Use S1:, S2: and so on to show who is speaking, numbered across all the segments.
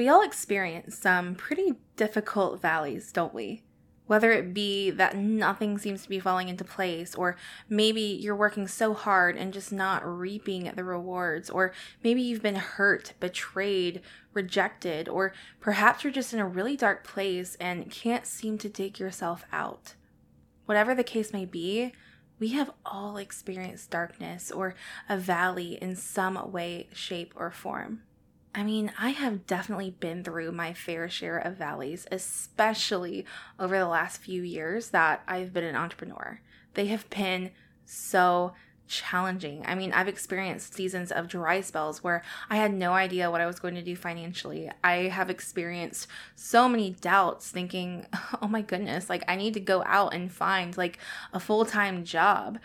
S1: We all experience some pretty difficult valleys, don't we? Whether it be that nothing seems to be falling into place, or maybe you're working so hard and just not reaping the rewards, or maybe you've been hurt, betrayed, rejected, or perhaps you're just in a really dark place and can't seem to dig yourself out. Whatever the case may be, we have all experienced darkness or a valley in some way, shape, or form. I mean, I have definitely been through my fair share of valleys, especially over the last few years that I've been an entrepreneur. They have been so challenging. I mean, I've experienced seasons of dry spells where I had no idea what I was going to do financially. I have experienced so many doubts thinking, "Oh my goodness, like I need to go out and find like a full-time job."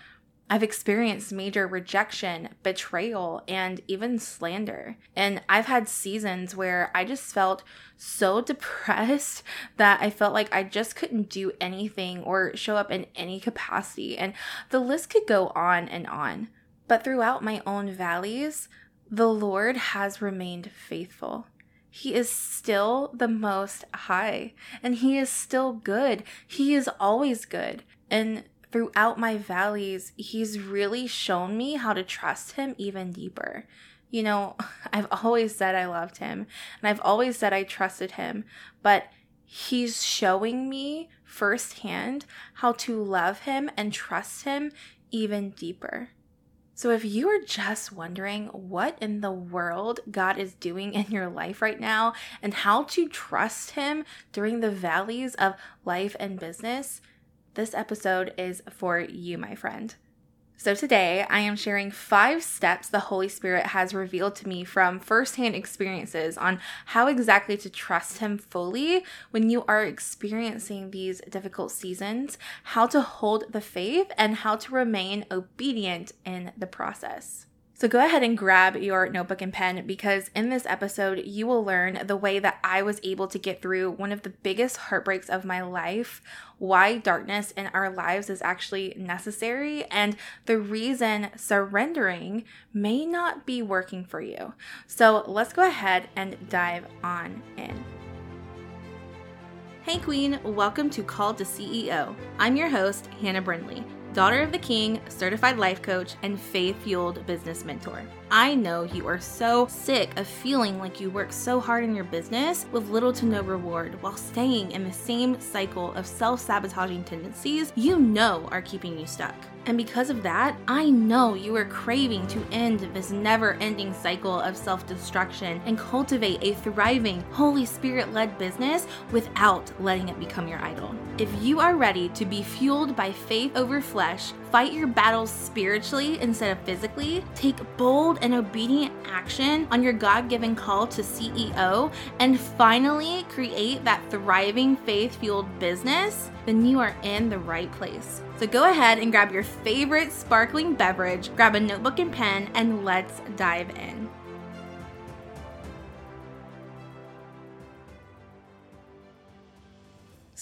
S1: I've experienced major rejection, betrayal, and even slander. And I've had seasons where I just felt so depressed that I felt like I just couldn't do anything or show up in any capacity. And the list could go on and on. But throughout my own valleys, the Lord has remained faithful. He is still the most high and he is still good. He is always good. And throughout my valleys, he's really shown me how to trust him even deeper. You know, I've always said I loved him and I've always said I trusted him, but he's showing me firsthand how to love him and trust him even deeper. So, if you are just wondering what in the world God is doing in your life right now and how to trust Him during the valleys of life and business, this episode is for you, my friend. So, today I am sharing five steps the Holy Spirit has revealed to me from firsthand experiences on how exactly to trust Him fully when you are experiencing these difficult seasons, how to hold the faith, and how to remain obedient in the process. So go ahead and grab your notebook and pen because in this episode, you will learn the way that I was able to get through one of the biggest heartbreaks of my life, why darkness in our lives is actually necessary, and the reason surrendering may not be working for you. So let's go ahead and dive on in. Hey, Queen, welcome to Call to CEO. I'm your host, Hannah Brindley daughter of the king, certified life coach, and faith fueled business mentor. I know you are so sick of feeling like you work so hard in your business with little to no reward while staying in the same cycle of self sabotaging tendencies you know are keeping you stuck. And because of that, I know you are craving to end this never ending cycle of self destruction and cultivate a thriving, Holy Spirit led business without letting it become your idol. If you are ready to be fueled by faith over flesh, fight your battles spiritually instead of physically, take bold and obedient action on your God given call to CEO, and finally create that thriving faith fueled business, then you are in the right place. So go ahead and grab your favorite sparkling beverage, grab a notebook and pen, and let's dive in.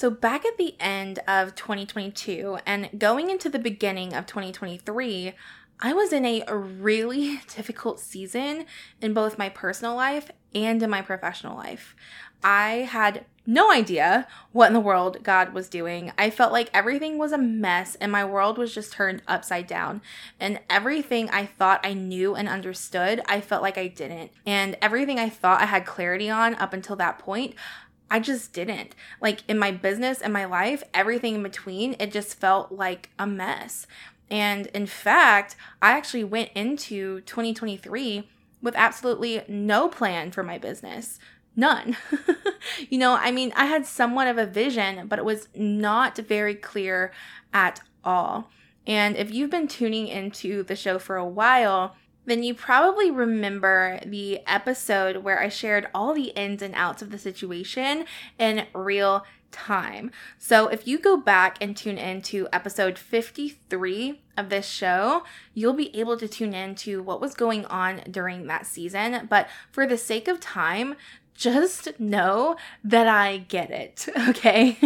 S1: So, back at the end of 2022 and going into the beginning of 2023, I was in a really difficult season in both my personal life and in my professional life. I had no idea what in the world God was doing. I felt like everything was a mess and my world was just turned upside down. And everything I thought I knew and understood, I felt like I didn't. And everything I thought I had clarity on up until that point, I just didn't. Like in my business and my life, everything in between, it just felt like a mess. And in fact, I actually went into 2023 with absolutely no plan for my business. None. you know, I mean, I had somewhat of a vision, but it was not very clear at all. And if you've been tuning into the show for a while, then you probably remember the episode where I shared all the ins and outs of the situation in real time. So if you go back and tune in to episode 53 of this show, you'll be able to tune in to what was going on during that season. But for the sake of time, just know that I get it, okay?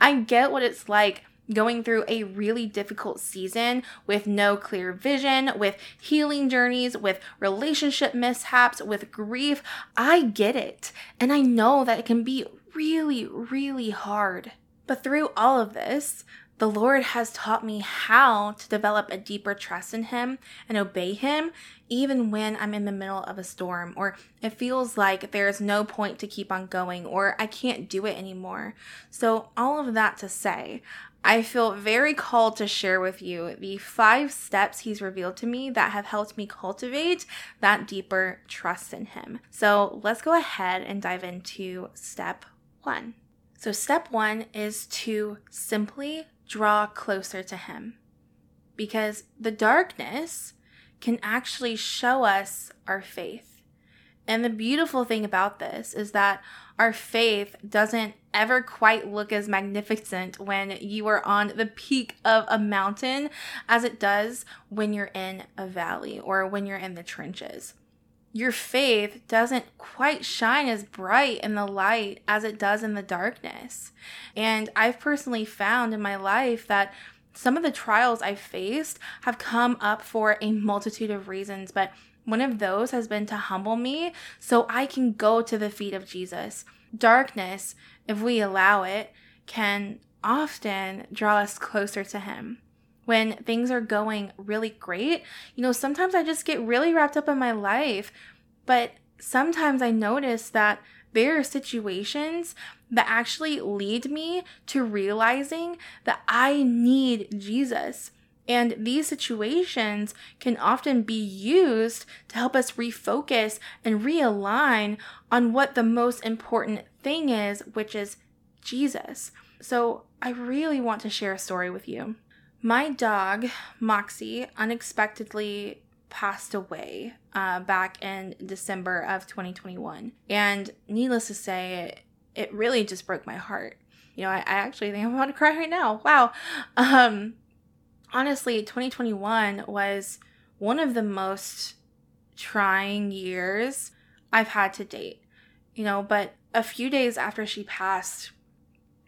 S1: I get what it's like going through a really difficult season with no clear vision, with healing journeys, with relationship mishaps, with grief. I get it. And I know that it can be really, really hard. But through all of this, the Lord has taught me how to develop a deeper trust in Him and obey Him, even when I'm in the middle of a storm, or it feels like there's no point to keep on going, or I can't do it anymore. So, all of that to say, I feel very called to share with you the five steps He's revealed to me that have helped me cultivate that deeper trust in Him. So, let's go ahead and dive into step one. So, step one is to simply draw closer to Him. Because the darkness can actually show us our faith. And the beautiful thing about this is that our faith doesn't ever quite look as magnificent when you are on the peak of a mountain as it does when you're in a valley or when you're in the trenches your faith doesn't quite shine as bright in the light as it does in the darkness. And I've personally found in my life that some of the trials I've faced have come up for a multitude of reasons, but one of those has been to humble me so I can go to the feet of Jesus. Darkness, if we allow it, can often draw us closer to Him when things are going really great. You know, sometimes I just get really wrapped up in my life, but sometimes I notice that there are situations that actually lead me to realizing that I need Jesus. And these situations can often be used to help us refocus and realign on what the most important thing is, which is Jesus. So I really want to share a story with you. My dog, Moxie, unexpectedly passed away uh, back in December of 2021. And needless to say, it, it really just broke my heart. You know, I, I actually think I'm about to cry right now. Wow. Um, honestly, 2021 was one of the most trying years I've had to date. You know, but a few days after she passed,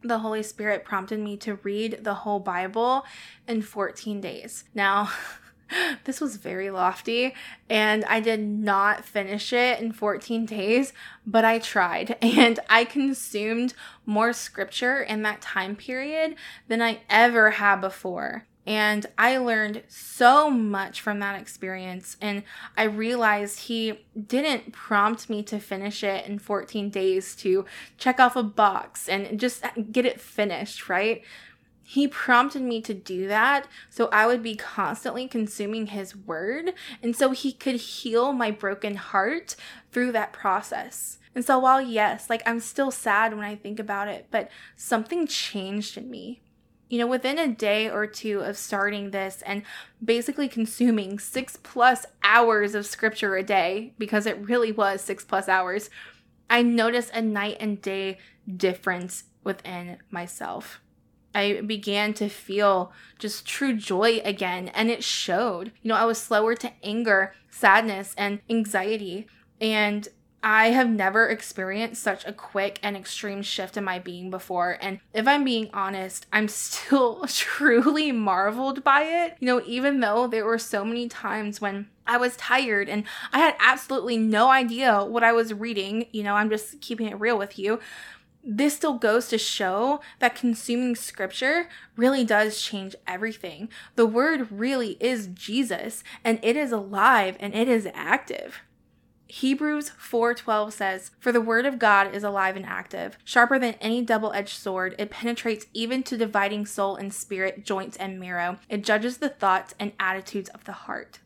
S1: the Holy Spirit prompted me to read the whole Bible in 14 days. Now, this was very lofty and I did not finish it in 14 days, but I tried and I consumed more scripture in that time period than I ever had before. And I learned so much from that experience. And I realized he didn't prompt me to finish it in 14 days to check off a box and just get it finished, right? He prompted me to do that so I would be constantly consuming His word and so He could heal my broken heart through that process. And so, while yes, like I'm still sad when I think about it, but something changed in me you know, within a day or two of starting this and basically consuming six plus hours of scripture a day, because it really was six plus hours, I noticed a night and day difference within myself. I began to feel just true joy again, and it showed. You know, I was slower to anger, sadness, and anxiety. And I have never experienced such a quick and extreme shift in my being before. And if I'm being honest, I'm still truly marveled by it. You know, even though there were so many times when I was tired and I had absolutely no idea what I was reading, you know, I'm just keeping it real with you. This still goes to show that consuming scripture really does change everything. The word really is Jesus and it is alive and it is active. Hebrews 4:12 says, "For the word of God is alive and active, sharper than any double-edged sword. It penetrates even to dividing soul and spirit, joints and marrow. It judges the thoughts and attitudes of the heart."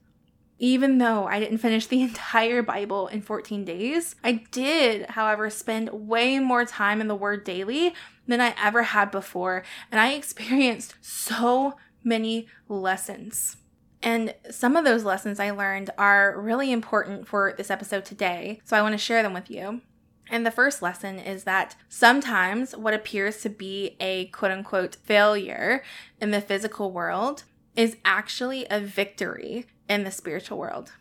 S1: Even though I didn't finish the entire Bible in 14 days, I did, however, spend way more time in the Word daily than I ever had before, and I experienced so many lessons. And some of those lessons I learned are really important for this episode today, so I want to share them with you. And the first lesson is that sometimes what appears to be a quote unquote failure in the physical world is actually a victory in the spiritual world.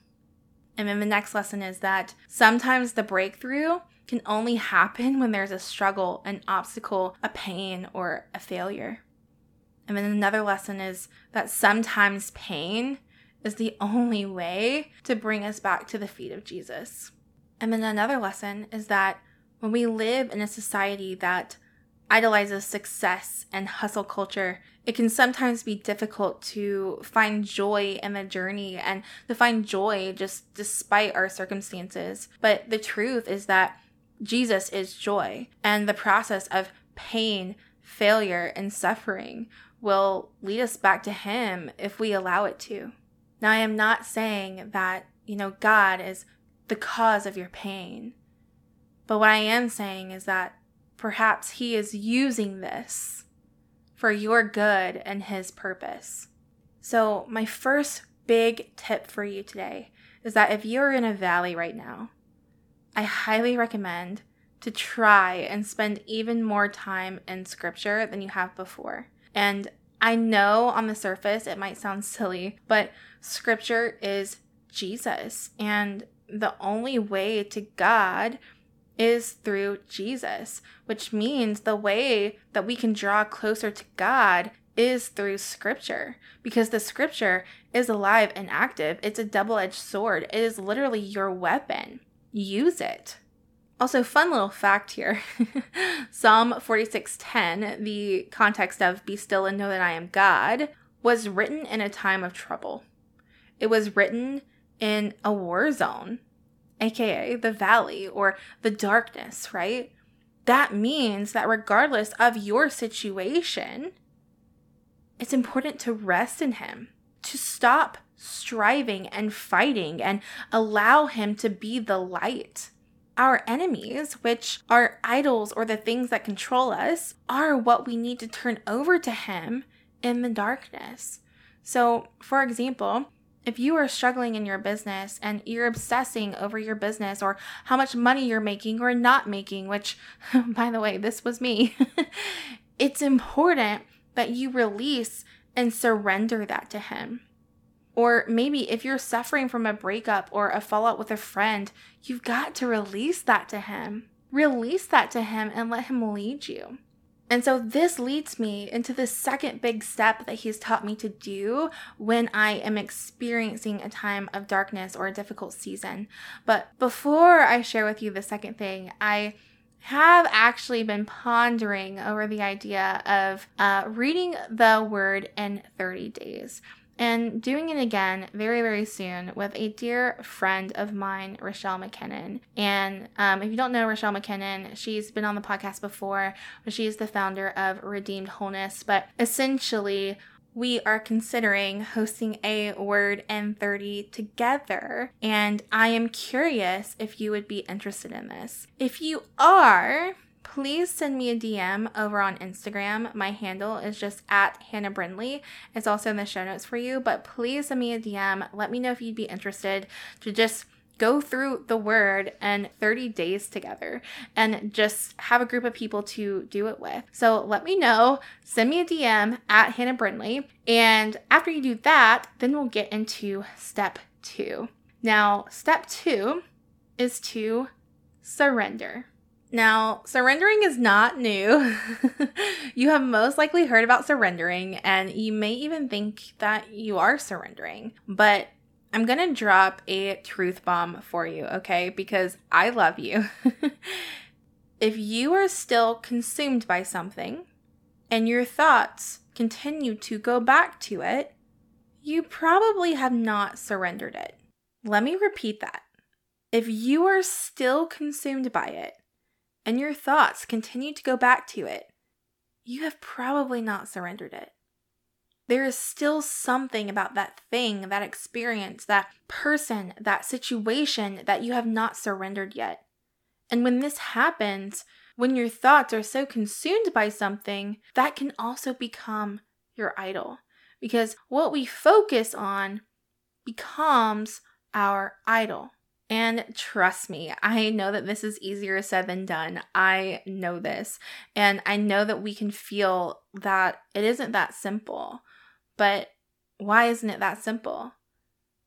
S1: And then the next lesson is that sometimes the breakthrough can only happen when there's a struggle, an obstacle, a pain, or a failure. And then another lesson is that sometimes pain is the only way to bring us back to the feet of Jesus. And then another lesson is that when we live in a society that idolizes success and hustle culture, it can sometimes be difficult to find joy in the journey and to find joy just despite our circumstances. But the truth is that Jesus is joy, and the process of pain, failure, and suffering will lead us back to Him if we allow it to. Now, I am not saying that, you know, God is the cause of your pain. But what I am saying is that perhaps He is using this for your good and His purpose. So, my first big tip for you today is that if you're in a valley right now, I highly recommend to try and spend even more time in scripture than you have before. And I know on the surface it might sound silly, but scripture is Jesus. And the only way to God is through Jesus, which means the way that we can draw closer to God is through scripture because the scripture is alive and active. It's a double edged sword, it is literally your weapon. Use it. Also, fun little fact here Psalm 46:10, the context of be still and know that I am God, was written in a time of trouble. It was written in a war zone, aka the valley or the darkness, right? That means that regardless of your situation, it's important to rest in Him, to stop striving and fighting and allow Him to be the light our enemies, which are idols or the things that control us, are what we need to turn over to Him in the darkness. So, for example, if you are struggling in your business and you're obsessing over your business or how much money you're making or not making, which, by the way, this was me, it's important that you release and surrender that to Him. Or maybe if you're suffering from a breakup or a fallout with a friend, you've got to release that to him. Release that to him and let him lead you. And so this leads me into the second big step that he's taught me to do when I am experiencing a time of darkness or a difficult season. But before I share with you the second thing, I have actually been pondering over the idea of uh, reading the word in 30 days and doing it again very, very soon with a dear friend of mine, Rochelle McKinnon. And um, if you don't know Rochelle McKinnon, she's been on the podcast before. She is the founder of Redeemed Wholeness. But essentially, we are considering hosting a Word in 30 together, and I am curious if you would be interested in this. If you are, please send me a DM over on Instagram. My handle is just at Hannah Brindley. It's also in the show notes for you, but please send me a DM. Let me know if you'd be interested to just go through the word and 30 days together and just have a group of people to do it with. So let me know. Send me a DM at Hannah Brindley. And after you do that, then we'll get into step two. Now, step two is to surrender. Now, surrendering is not new. you have most likely heard about surrendering, and you may even think that you are surrendering. But I'm to drop a truth bomb for you, okay? Because I love you. if you are still consumed by something and your thoughts continue to go back to it, you probably have not surrendered it. Let me repeat that. If you are still consumed by it, and your thoughts continue to go back to it, you have probably not surrendered it. There is still something about that thing, that experience, that person, that situation that you have not surrendered yet. And when this happens, when your thoughts are so consumed by something, that can also become your idol. Because what we focus on becomes our idol. And trust me, I know that this is easier said than done. I know this. And I know that we can feel that it isn't that simple. But why isn't it that simple?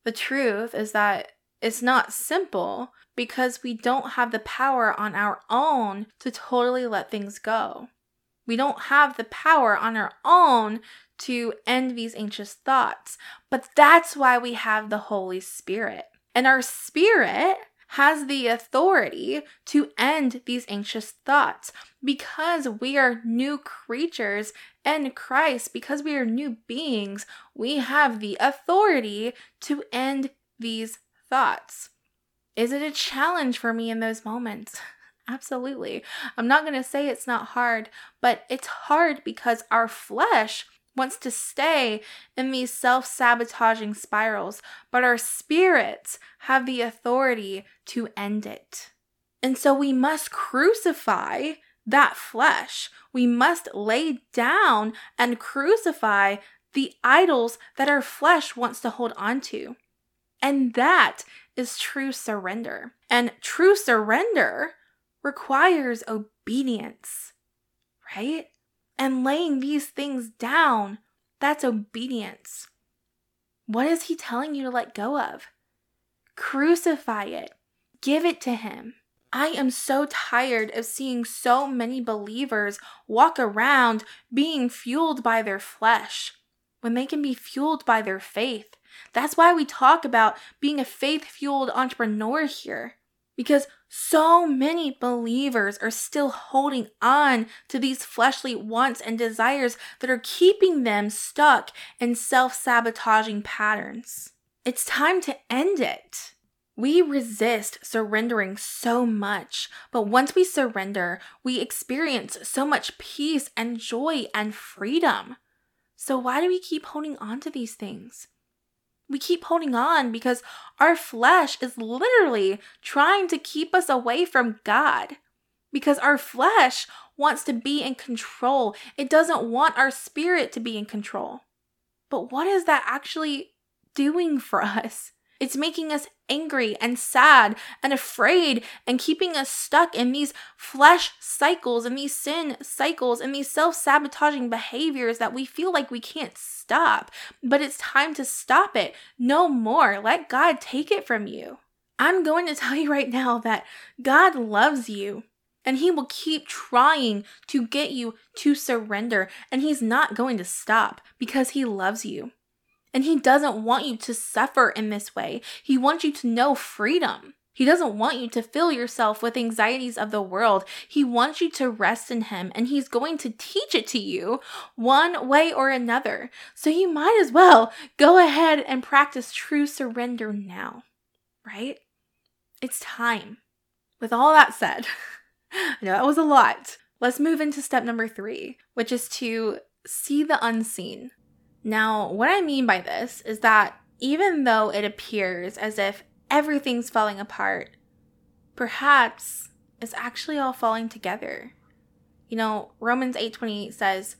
S1: The truth is that it's not simple because we don't have the power on our own to totally let things go. We don't have the power on our own to end these anxious thoughts. But that's why we have the Holy Spirit. And our spirit has the authority to end these anxious thoughts because we are new creatures in Christ, because we are new beings, we have the authority to end these thoughts. Is it a challenge for me in those moments? Absolutely. I'm not going to say it's not hard, but it's hard because our flesh wants to stay in these self sabotaging spirals, but our spirits have the authority to end it. And so we must crucify that flesh. We must lay down and crucify the idols that our flesh wants to hold on to. And that is true surrender. And true surrender requires obedience, right? And laying these things down, that's obedience. What is he telling you to let go of? Crucify it, give it to him. I am so tired of seeing so many believers walk around being fueled by their flesh when they can be fueled by their faith. That's why we talk about being a faith fueled entrepreneur here because so many believers are still holding on to these fleshly wants and desires that are keeping them stuck in self sabotaging patterns. It's time to end it. We resist surrendering so much, but once we surrender, we experience so much peace and joy and freedom. So, why do we keep holding on to these things? We keep holding on because our flesh is literally trying to keep us away from God. Because our flesh wants to be in control, it doesn't want our spirit to be in control. But what is that actually doing for us? It's making us angry and sad and afraid and keeping us stuck in these flesh cycles and these sin cycles and these self sabotaging behaviors that we feel like we can't stop. But it's time to stop it. No more. Let God take it from you. I'm going to tell you right now that God loves you. And he will keep trying to get you to surrender. And he's not going to stop because he loves you. And He doesn't want you to suffer in this way. He wants you to know freedom. He doesn't want you to fill yourself with anxieties of the world. He wants you to rest in Him, and He's going to teach it to you one way or another. So you might as well go ahead and practice true surrender now, right? It's time. With all that said, I know that was a lot. Let's move into step number three, which is to see the unseen. Now, what I mean by this is that even though it appears as if everything's falling apart, perhaps it's actually all falling together. You know, Romans 8:28 says,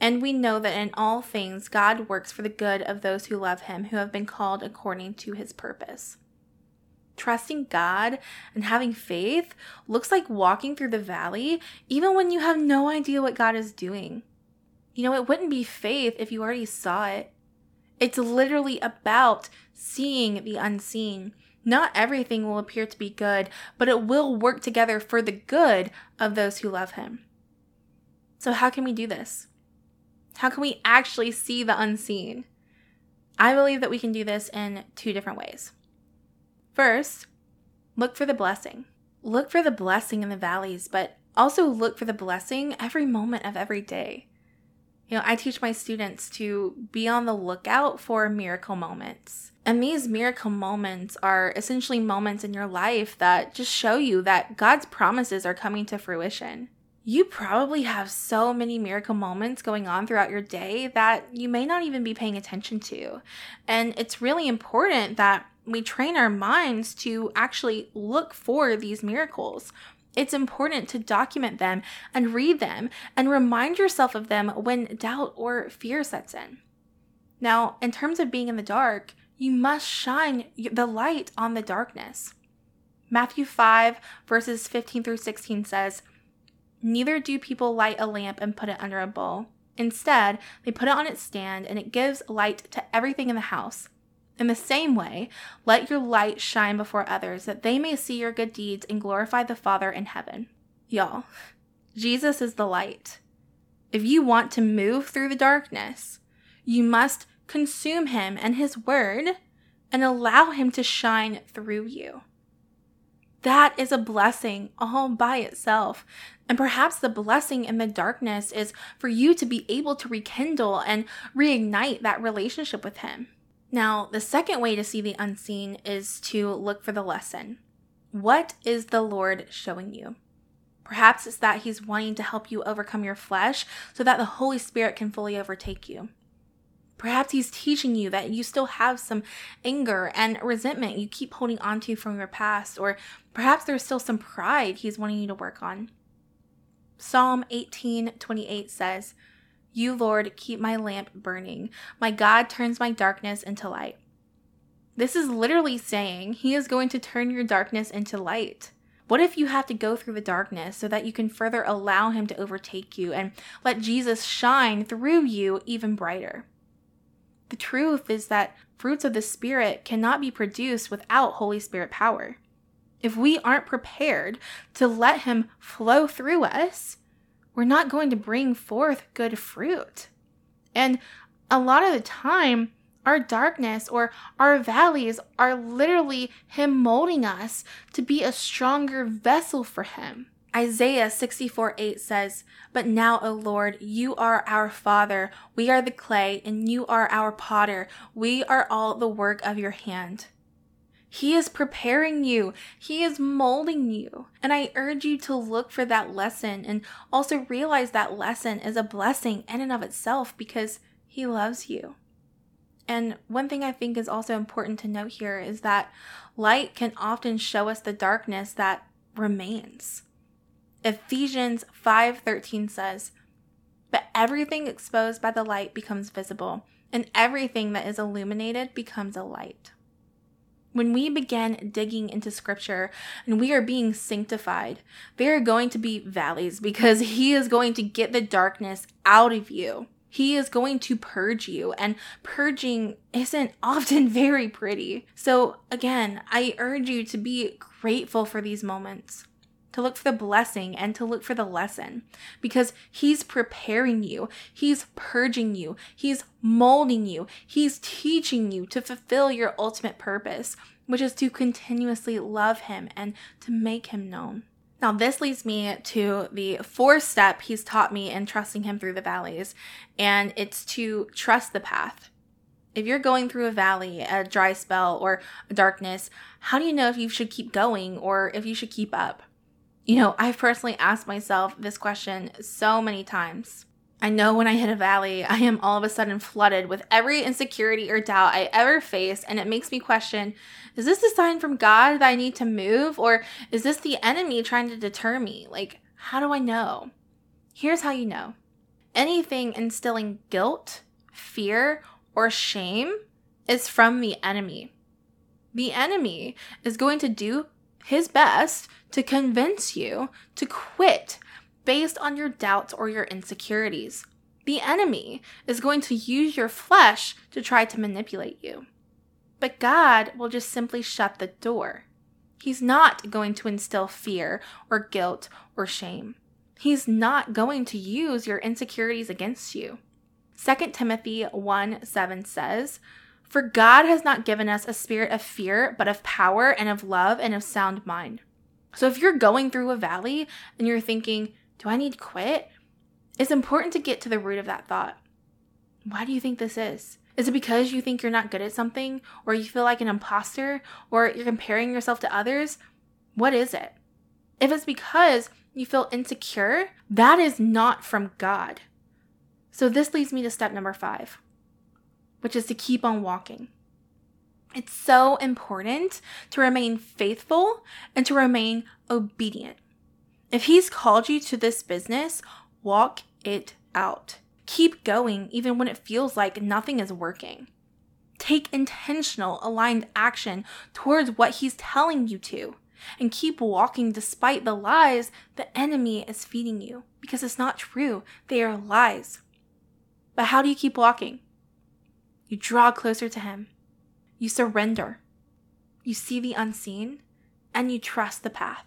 S1: "And we know that in all things God works for the good of those who love him, who have been called according to his purpose." Trusting God and having faith looks like walking through the valley even when you have no idea what God is doing. You know, it wouldn't be faith if you already saw it. It's literally about seeing the unseen. Not everything will appear to be good, but it will work together for the good of those who love Him. So, how can we do this? How can we actually see the unseen? I believe that we can do this in two different ways. First, look for the blessing. Look for the blessing in the valleys, but also look for the blessing every moment of every day. You know, I teach my students to be on the lookout for miracle moments. And these miracle moments are essentially moments in your life that just show you that God's promises are coming to fruition. You probably have so many miracle moments going on throughout your day that you may not even be paying attention to. And it's really important that we train our minds to actually look for these miracles. It's important to document them and read them and remind yourself of them when doubt or fear sets in. Now, in terms of being in the dark, you must shine the light on the darkness. Matthew 5, verses 15 through 16 says, Neither do people light a lamp and put it under a bowl. Instead, they put it on its stand, and it gives light to everything in the house. In the same way, let your light shine before others that they may see your good deeds and glorify the Father in heaven. Y'all, Jesus is the light. If you want to move through the darkness, you must consume him and his word and allow him to shine through you. That is a blessing all by itself. And perhaps the blessing in the darkness is for you to be able to rekindle and reignite that relationship with Him. Now, the second way to see the unseen is to look for the lesson. What is the Lord showing you? Perhaps it's that He's wanting to help you overcome your flesh so that the Holy Spirit can fully overtake you. Perhaps he's teaching you that you still have some anger and resentment you keep holding onto from your past, or perhaps there's still some pride he's wanting you to work on. Psalm 18:28 says, "You Lord keep my lamp burning. My God turns my darkness into light." This is literally saying he is going to turn your darkness into light. What if you have to go through the darkness so that you can further allow him to overtake you and let Jesus shine through you even brighter? The truth is that fruits of the Spirit cannot be produced without Holy Spirit power. If we aren't prepared to let Him flow through us, we're not going to bring forth good fruit. And a lot of the time, our darkness or our valleys are literally Him molding us to be a stronger vessel for Him. Isaiah 64 8 says, But now, O Lord, you are our Father. We are the clay, and you are our potter. We are all the work of your hand. He is preparing you. He is molding you. And I urge you to look for that lesson and also realize that lesson is a blessing in and of itself because He loves you. And one thing I think is also important to note here is that light can often show us the darkness that remains. Ephesians 5:13 says, "But everything exposed by the light becomes visible, and everything that is illuminated becomes a light." When we begin digging into scripture and we are being sanctified, there are going to be valleys because he is going to get the darkness out of you. He is going to purge you, and purging isn't often very pretty. So, again, I urge you to be grateful for these moments to look for the blessing and to look for the lesson because he's preparing you, he's purging you, he's molding you, he's teaching you to fulfill your ultimate purpose, which is to continuously love him and to make him known. Now, this leads me to the fourth step he's taught me in trusting him through the valleys, and it's to trust the path. If you're going through a valley, a dry spell, or darkness, how do you know if you should keep going or if you should keep up? You know, I've personally asked myself this question so many times. I know when I hit a valley, I am all of a sudden flooded with every insecurity or doubt I ever faced, and it makes me question is this a sign from God that I need to move, or is this the enemy trying to deter me? Like, how do I know? Here's how you know anything instilling guilt, fear, or shame is from the enemy. The enemy is going to do his best to convince you to quit based on your doubts or your insecurities. The enemy is going to use your flesh to try to manipulate you. But God will just simply shut the door. He's not going to instill fear or guilt or shame. He's not going to use your insecurities against you. 2 Timothy 1 7 says, for God has not given us a spirit of fear, but of power and of love and of sound mind. So if you're going through a valley and you're thinking, do I need to quit? It's important to get to the root of that thought. Why do you think this is? Is it because you think you're not good at something, or you feel like an imposter, or you're comparing yourself to others? What is it? If it's because you feel insecure, that is not from God. So this leads me to step number five which is to keep on walking. It's so important to remain faithful and to remain obedient. If He's called you to this business, walk it out. Keep going even when it feels like nothing is working. Take intentional, aligned action towards what He's telling you to, and keep walking despite the lies the enemy is feeding you because it's not true. They are lies. But how do you keep walking? You draw closer to Him. You surrender. You see the unseen and you trust the path.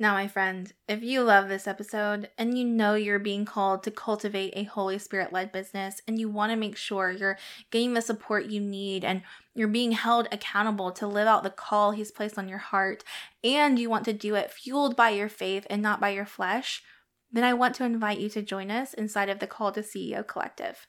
S1: Now, my friend, if you love this episode and you know you're being called to cultivate a Holy Spirit led business and you want to make sure you're getting the support you need and you're being held accountable to live out the call He's placed on your heart, and you want to do it fueled by your faith and not by your flesh, then I want to invite you to join us inside of the Call to CEO Collective.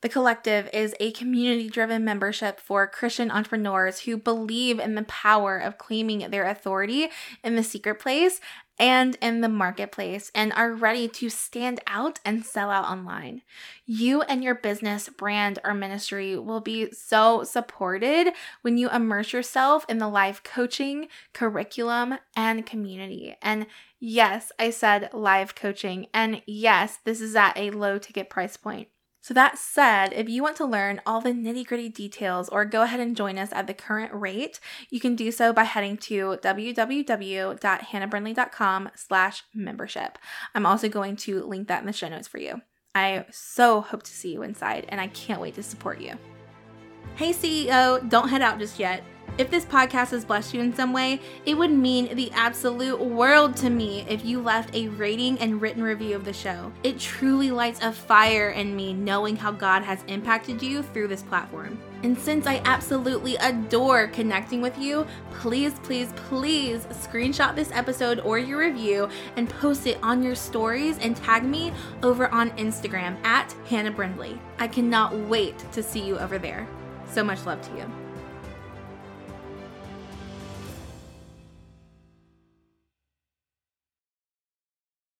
S1: The Collective is a community driven membership for Christian entrepreneurs who believe in the power of claiming their authority in the secret place and in the marketplace and are ready to stand out and sell out online. You and your business, brand, or ministry will be so supported when you immerse yourself in the live coaching, curriculum, and community. And yes, I said live coaching. And yes, this is at a low ticket price point. So, that said, if you want to learn all the nitty gritty details or go ahead and join us at the current rate, you can do so by heading to www.hannahbrindley.com slash membership. I'm also going to link that in the show notes for you. I so hope to see you inside, and I can't wait to support you. Hey, CEO, don't head out just yet. If this podcast has blessed you in some way, it would mean the absolute world to me if you left a rating and written review of the show. It truly lights a fire in me knowing how God has impacted you through this platform. And since I absolutely adore connecting with you, please, please, please screenshot this episode or your review and post it on your stories and tag me over on Instagram at Hannah Brindley. I cannot wait to see you over there. So much love to you.